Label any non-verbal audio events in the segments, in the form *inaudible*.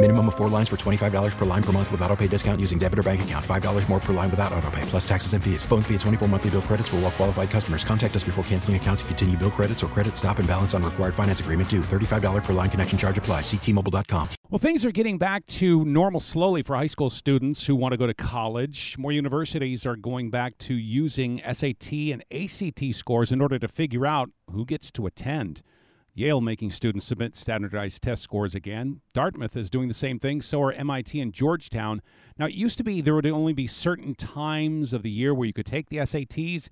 Minimum of four lines for $25 per line per month with auto pay discount using debit or bank account. $5 more per line without auto pay, plus taxes and fees. Phone fee at 24 monthly bill credits for all well qualified customers. Contact us before canceling account to continue bill credits or credit stop and balance on required finance agreement due. $35 per line connection charge apply. Ctmobile.com. Well, things are getting back to normal slowly for high school students who want to go to college. More universities are going back to using SAT and ACT scores in order to figure out who gets to attend. Yale making students submit standardized test scores again. Dartmouth is doing the same thing, so are MIT and Georgetown. Now, it used to be there would only be certain times of the year where you could take the SATs,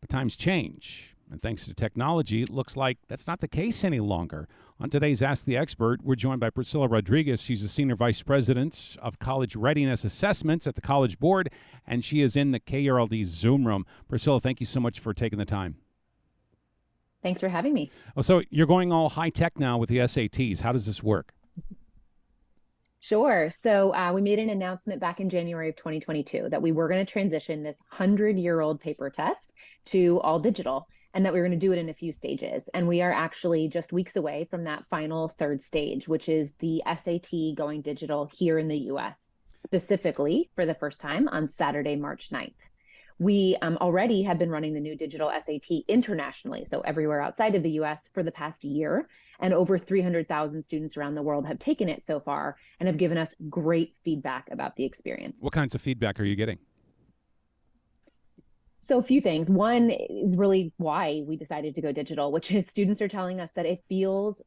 but times change. And thanks to technology, it looks like that's not the case any longer. On today's Ask the Expert, we're joined by Priscilla Rodriguez. She's the Senior Vice President of College Readiness Assessments at the College Board, and she is in the KRLD Zoom room. Priscilla, thank you so much for taking the time. Thanks for having me. Oh, so you're going all high tech now with the SATs. How does this work? Sure. So uh, we made an announcement back in January of 2022 that we were going to transition this 100 year old paper test to all digital and that we were going to do it in a few stages. And we are actually just weeks away from that final third stage, which is the SAT going digital here in the US, specifically for the first time on Saturday, March 9th. We um, already have been running the new digital SAT internationally, so everywhere outside of the US for the past year. And over 300,000 students around the world have taken it so far and have given us great feedback about the experience. What kinds of feedback are you getting? So, a few things. One is really why we decided to go digital, which is students are telling us that it feels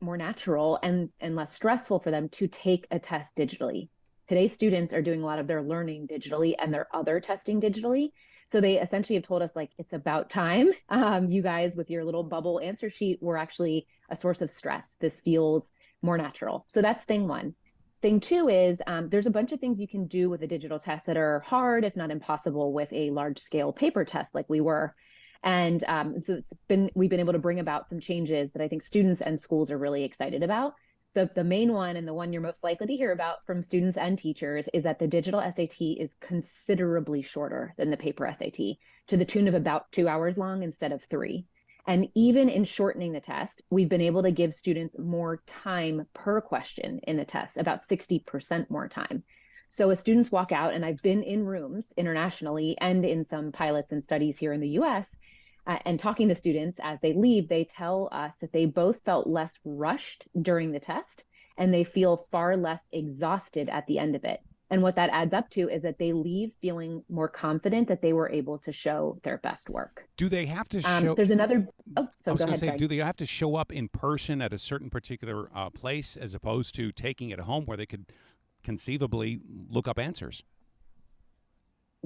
more natural and, and less stressful for them to take a test digitally. Today's students are doing a lot of their learning digitally and their other testing digitally. So they essentially have told us like it's about time. *laughs* Um, you guys with your little bubble answer sheet were actually a source of stress. This feels more natural. So that's thing one. Thing two is um, there's a bunch of things you can do with a digital test that are hard, if not impossible, with a large scale paper test like we were. And um, so it's been we've been able to bring about some changes that I think students and schools are really excited about the, the main one and the one you're most likely to hear about from students and teachers is that the digital SAT is considerably shorter than the paper SAT to the tune of about two hours long instead of three. And even in shortening the test, we've been able to give students more time per question in the test, about 60% more time. So as students walk out, and I've been in rooms internationally and in some pilots and studies here in the US, uh, and talking to students as they leave, they tell us that they both felt less rushed during the test and they feel far less exhausted at the end of it. And what that adds up to is that they leave feeling more confident that they were able to show their best work. Do they have to um, show? there's another. Oh, so I was going to say, sorry. do they have to show up in person at a certain particular uh, place as opposed to taking it home where they could conceivably look up answers?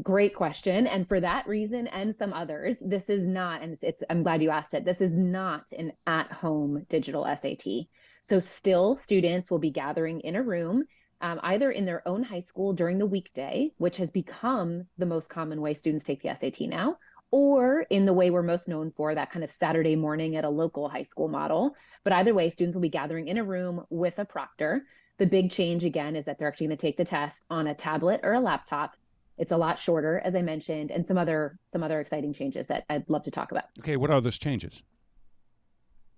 Great question. And for that reason and some others, this is not, and it's, it's, I'm glad you asked it, this is not an at home digital SAT. So, still, students will be gathering in a room, um, either in their own high school during the weekday, which has become the most common way students take the SAT now, or in the way we're most known for, that kind of Saturday morning at a local high school model. But either way, students will be gathering in a room with a proctor. The big change again is that they're actually going to take the test on a tablet or a laptop it's a lot shorter, as I mentioned, and some other some other exciting changes that I'd love to talk about. Okay, what are those changes?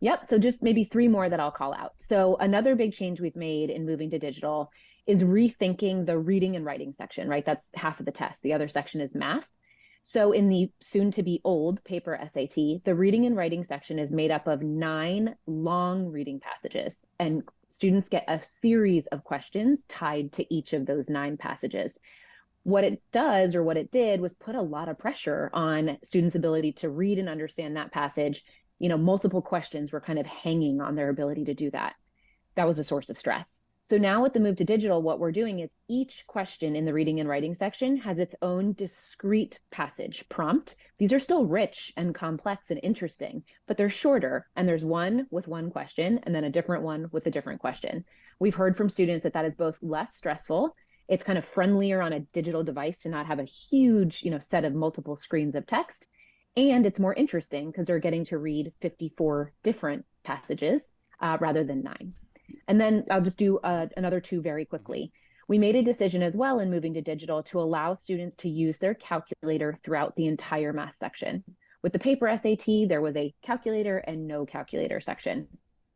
Yep. So just maybe three more that I'll call out. So another big change we've made in moving to digital is rethinking the reading and writing section, right? That's half of the test. The other section is math. So in the soon to be old paper SAT, the reading and writing section is made up of nine long reading passages and students get a series of questions tied to each of those nine passages what it does or what it did was put a lot of pressure on students' ability to read and understand that passage. You know, multiple questions were kind of hanging on their ability to do that. That was a source of stress. So now with the move to digital, what we're doing is each question in the reading and writing section has its own discrete passage prompt. These are still rich and complex and interesting, but they're shorter. And there's one with one question and then a different one with a different question. We've heard from students that that is both less stressful. It's kind of friendlier on a digital device to not have a huge, you know, set of multiple screens of text. And it's more interesting because they're getting to read 54 different passages uh, rather than nine. And then I'll just do uh, another two very quickly. We made a decision as well in moving to digital to allow students to use their calculator throughout the entire math section. With the paper SAT, there was a calculator and no calculator section.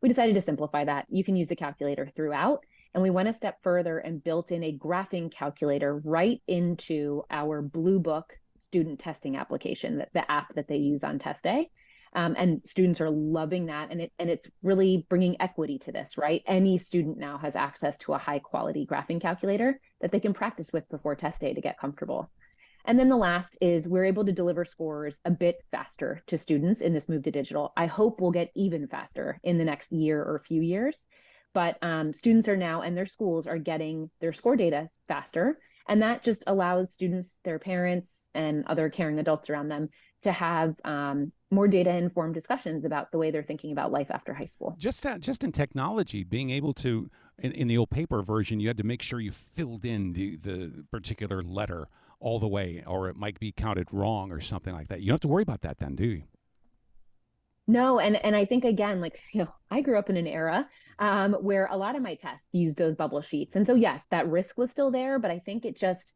We decided to simplify that. You can use the calculator throughout. And we went a step further and built in a graphing calculator right into our Bluebook student testing application, the app that they use on test day. Um, and students are loving that. And it and it's really bringing equity to this right? Any student now has access to a high quality graphing calculator that they can practice with before test day to get comfortable. And then the last is we're able to deliver scores a bit faster to students in this move to digital. I hope we'll get even faster in the next year or few years but um, students are now and their schools are getting their score data faster and that just allows students their parents and other caring adults around them to have um, more data informed discussions about the way they're thinking about life after high school. Just uh, just in technology, being able to in, in, the old paper version, you had to make sure you filled in the, the particular letter all the way, or it might be counted wrong or something like that. You don't have to worry about that then, do you? No, and and I think again, like you know, I grew up in an era um, where a lot of my tests used those bubble sheets, and so yes, that risk was still there, but I think it just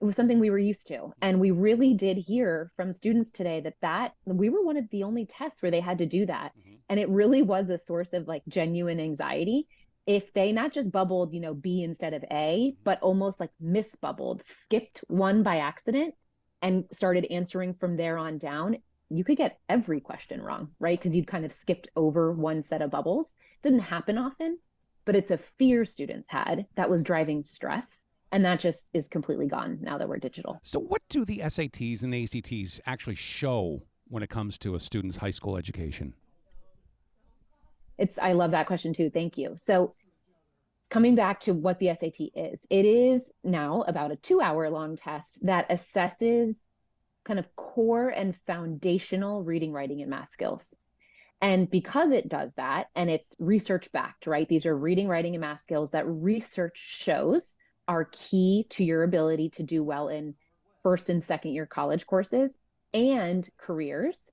it was something we were used to. And we really did hear from students today that that we were one of the only tests where they had to do that. Mm-hmm. and it really was a source of like genuine anxiety if they not just bubbled you know b instead of a but almost like misbubbled skipped one by accident and started answering from there on down you could get every question wrong right because you'd kind of skipped over one set of bubbles it didn't happen often but it's a fear students had that was driving stress and that just is completely gone now that we're digital. So, what do the SATs and the ACTs actually show when it comes to a student's high school education? It's I love that question too. Thank you. So, coming back to what the SAT is, it is now about a 2-hour long test that assesses kind of core and foundational reading, writing and math skills. And because it does that and it's research backed, right? These are reading, writing, and math skills that research shows are key to your ability to do well in first and second year college courses and careers.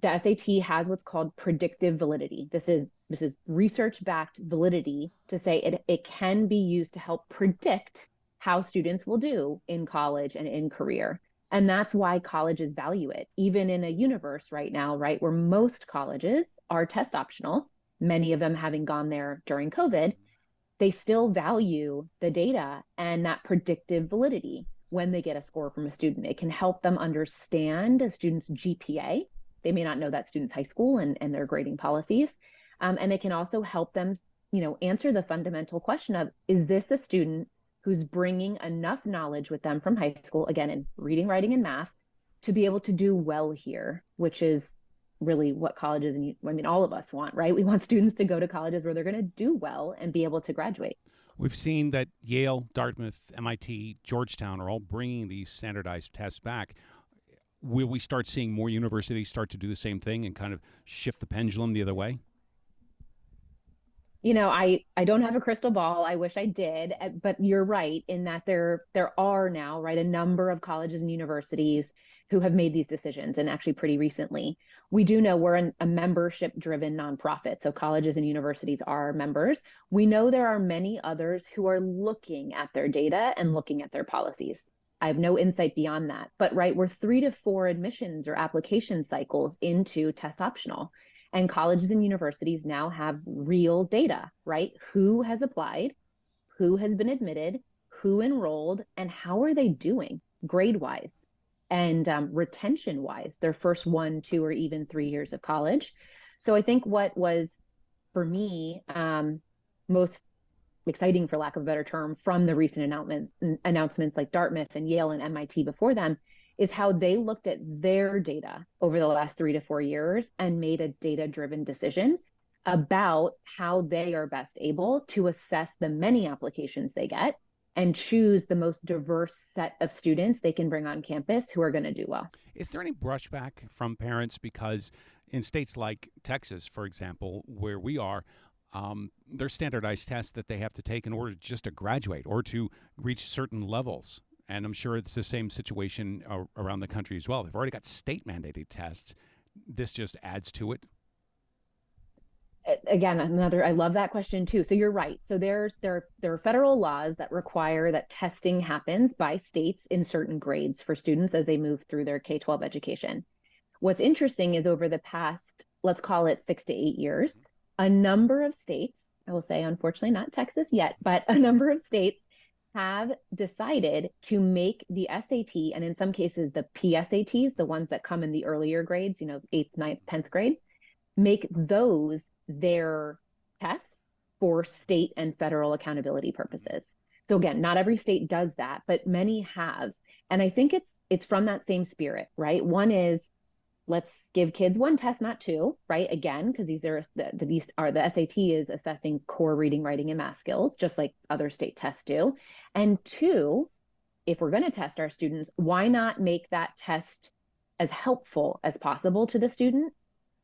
The SAT has what's called predictive validity. This is this is research backed validity to say it, it can be used to help predict how students will do in college and in career. And that's why colleges value it, even in a universe right now, right, where most colleges are test optional, many of them having gone there during COVID they still value the data and that predictive validity when they get a score from a student. It can help them understand a student's GPA. They may not know that student's high school and, and their grading policies. Um, and it can also help them, you know, answer the fundamental question of, is this a student who's bringing enough knowledge with them from high school, again, in reading, writing, and math, to be able to do well here, which is really what colleges and I mean all of us want, right? We want students to go to colleges where they're going to do well and be able to graduate. We've seen that Yale, Dartmouth, MIT, Georgetown are all bringing these standardized tests back. Will we start seeing more universities start to do the same thing and kind of shift the pendulum the other way? You know, I I don't have a crystal ball. I wish I did, eh, but you're right in that there there are now, right, a number of colleges and universities who have made these decisions and actually pretty recently. We do know we're an, a membership driven nonprofit, so colleges and universities are members. We know there are many others who are looking at their data and looking at their policies. I have no insight beyond that, but right, we're three to four admissions or application cycles into test optional. And colleges and universities now have real data, right? Who has applied, who has been admitted, who enrolled, and how are they doing grade wise? and um, retention wise, their first one, two, or even three years of college. So I think what was for me um, most exciting for lack of a better term from the recent announcement announcements like Dartmouth and Yale and MIT before them is how they looked at their data over the last 3 to 4 years and made a data driven decision about how they are best able to assess the many applications they get and choose the most diverse set of students they can bring on campus who are going to do well. Is there any brushback from parents because in states like Texas, for example, where we are, um, there's standardized tests that they have to take in order just to graduate or to reach certain levels. And I'm sure it's the same situation uh, around the country as well. They've already got state mandated tests. This just adds to it again another i love that question too so you're right so there's there there are federal laws that require that testing happens by states in certain grades for students as they move through their k-12 education what's interesting is over the past let's call it six to eight years a number of states i will say unfortunately not texas yet but a number of states have decided to make the SAT and in some cases the PSATs, the ones that come in the earlier grades, you know, eighth, ninth, 10th grade, make those their tests for state and federal accountability purposes. So again, not every state does that, but many have. And I think it's it's from that same spirit, right? One is let's give kids one test, not two, right? Again, because these are the, these are the SAT is assessing core reading, writing, and math skills, just like other state tests do. And two, if we're going to test our students, why not make that test as helpful as possible to the student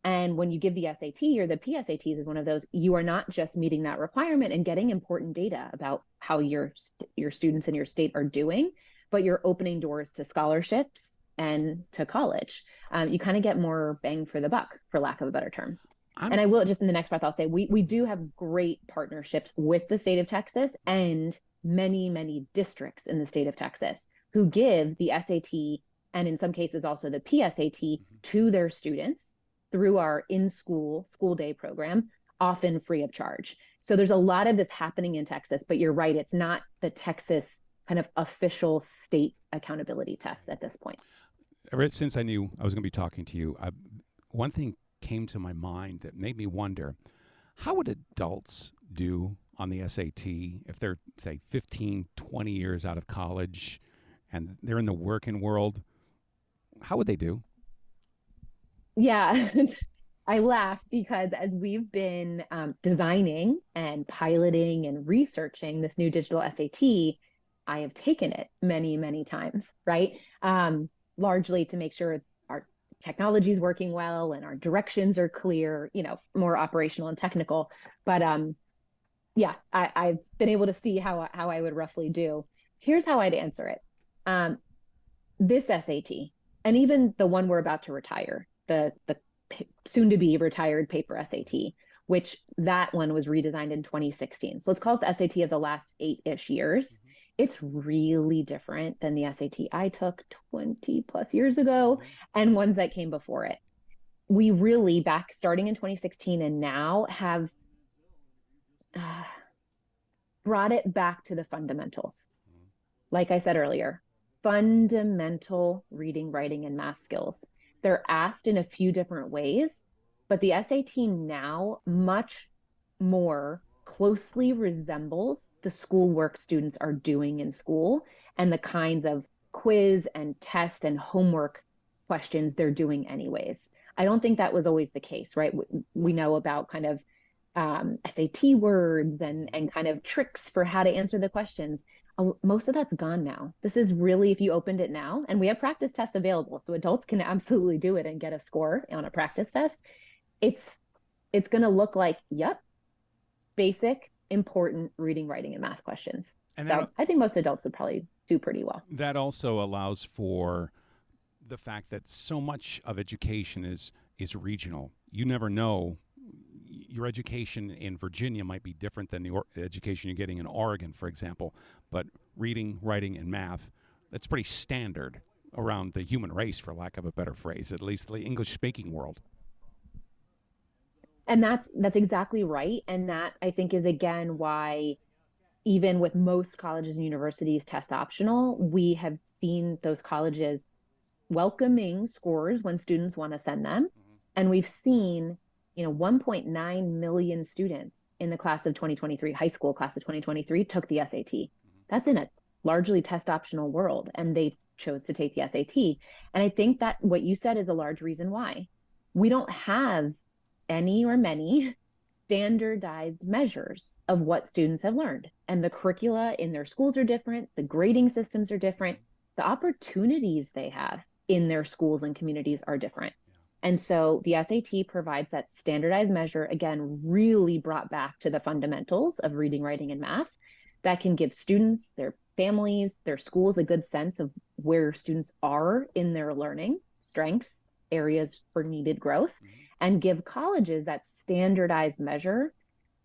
and when you give the SAT or the PSATs is one of those, you are not just meeting that requirement and getting important data about how your your students in your state are doing, but you're opening doors to scholarships and to college. Um, you kind of get more bang for the buck, for lack of a better term. I'm... And I will just in the next breath, I'll say we we do have great partnerships with the state of Texas and many many districts in the state of Texas who give the SAT and in some cases also the PSAT mm-hmm. to their students through our in school school day program, often free of charge. So there's a lot of this happening in Texas, but you're right, it's not the Texas kind of official state accountability test at this point. Ever since I knew I was going to be talking to you, I, one thing came to my mind that made me wonder how would adults do on the SAT if they're, say, 15, 20 years out of college and they're in the working world? How would they do? yeah, *laughs* I laugh because as we've been um, designing and piloting and researching this new digital SAT, I have taken it many, many times, right? Um, largely to make sure our technology is working well and our directions are clear, you know, more operational and technical. But um, yeah, I, I've been able to see how how I would roughly do. Here's how I'd answer it. Um, this SAT, and even the one we're about to retire, the the soon to be retired paper SAT, which that one was redesigned in 2016. So let's call it the SAT of the last eight ish years. It's really different than the SAT I took 20 plus years ago mm-hmm. and ones that came before it. We really, back starting in 2016 and now, have uh, brought it back to the fundamentals. Mm-hmm. Like I said earlier, fundamental reading, writing, and math skills they're asked in a few different ways, but the SAT now much more closely resembles the schoolwork students are doing in school and the kinds of quiz and test and homework questions they're doing anyways. I don't think that was always the case, right? We know about kind of um, SAT words and and kind of tricks for how to answer the questions most of that's gone now. This is really, if you opened it now, and we have practice tests available, so adults can *laughs* absolutely do it and get a score on a practice test. It's it's going to look like, yep, basic, important reading, writing, and math questions. And so I think most adults would probably do pretty well. That also allows for the fact that so much of education is is regional. You never know your education in Virginia might be different than the or- education you're getting in Oregon, for example. But reading, writing, and math, that's pretty standard around the human race, for lack of a better phrase, at least the English speaking world. And that's that's exactly right. And that I think is again why even with most colleges and universities test optional, we have seen those colleges welcoming scores when students want to send them. Mm-hmm. And we've seen you know 1.9 million students in the class of 2023, high school class of 2023, took the SAT. That's in a largely test optional world, and they chose to take the SAT. And I think that what you said is a large reason why. We don't have any or many standardized measures of what students have learned. And the curricula in their schools are different, the grading systems are different, the opportunities they have in their schools and communities are different. And so the SAT provides that standardized measure, again, really brought back to the fundamentals of reading, writing, and math that can give students, their families, their schools a good sense of where students are in their learning, strengths, areas for needed growth, mm-hmm. And give colleges that standardized measure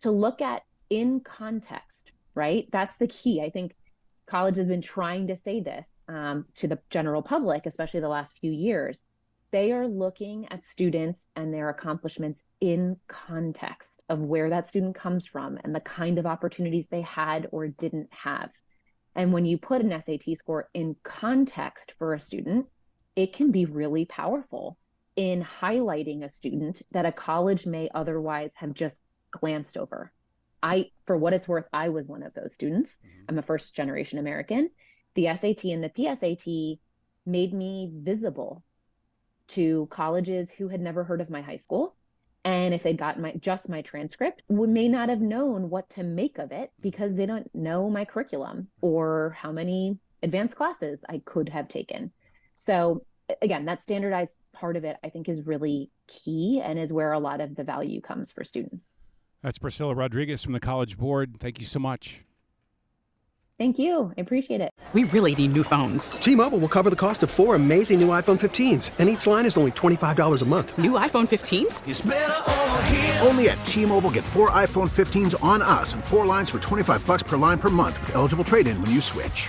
to look at in context, right? That's the key. I think college has been trying to say this um, to the general public, especially the last few years. They are looking at students and their accomplishments in context of where that student comes from and the kind of opportunities they had or didn't have. And when you put an SAT score in context for a student, it can be really powerful in highlighting a student that a college may otherwise have just glanced over. I, for what it's worth, I was one of those students. Mm-hmm. I'm a first generation American. The SAT and the PSAT made me visible to colleges who had never heard of my high school and if they'd gotten my just my transcript we may not have known what to make of it because they don't know my curriculum or how many advanced classes i could have taken so again that standardized part of it i think is really key and is where a lot of the value comes for students that's priscilla rodriguez from the college board thank you so much Thank you. I appreciate it. We really need new phones. T Mobile will cover the cost of four amazing new iPhone 15s, and each line is only $25 a month. New iPhone 15s? Only at T Mobile get four iPhone 15s on us and four lines for 25 bucks per line per month with eligible trade in when you switch.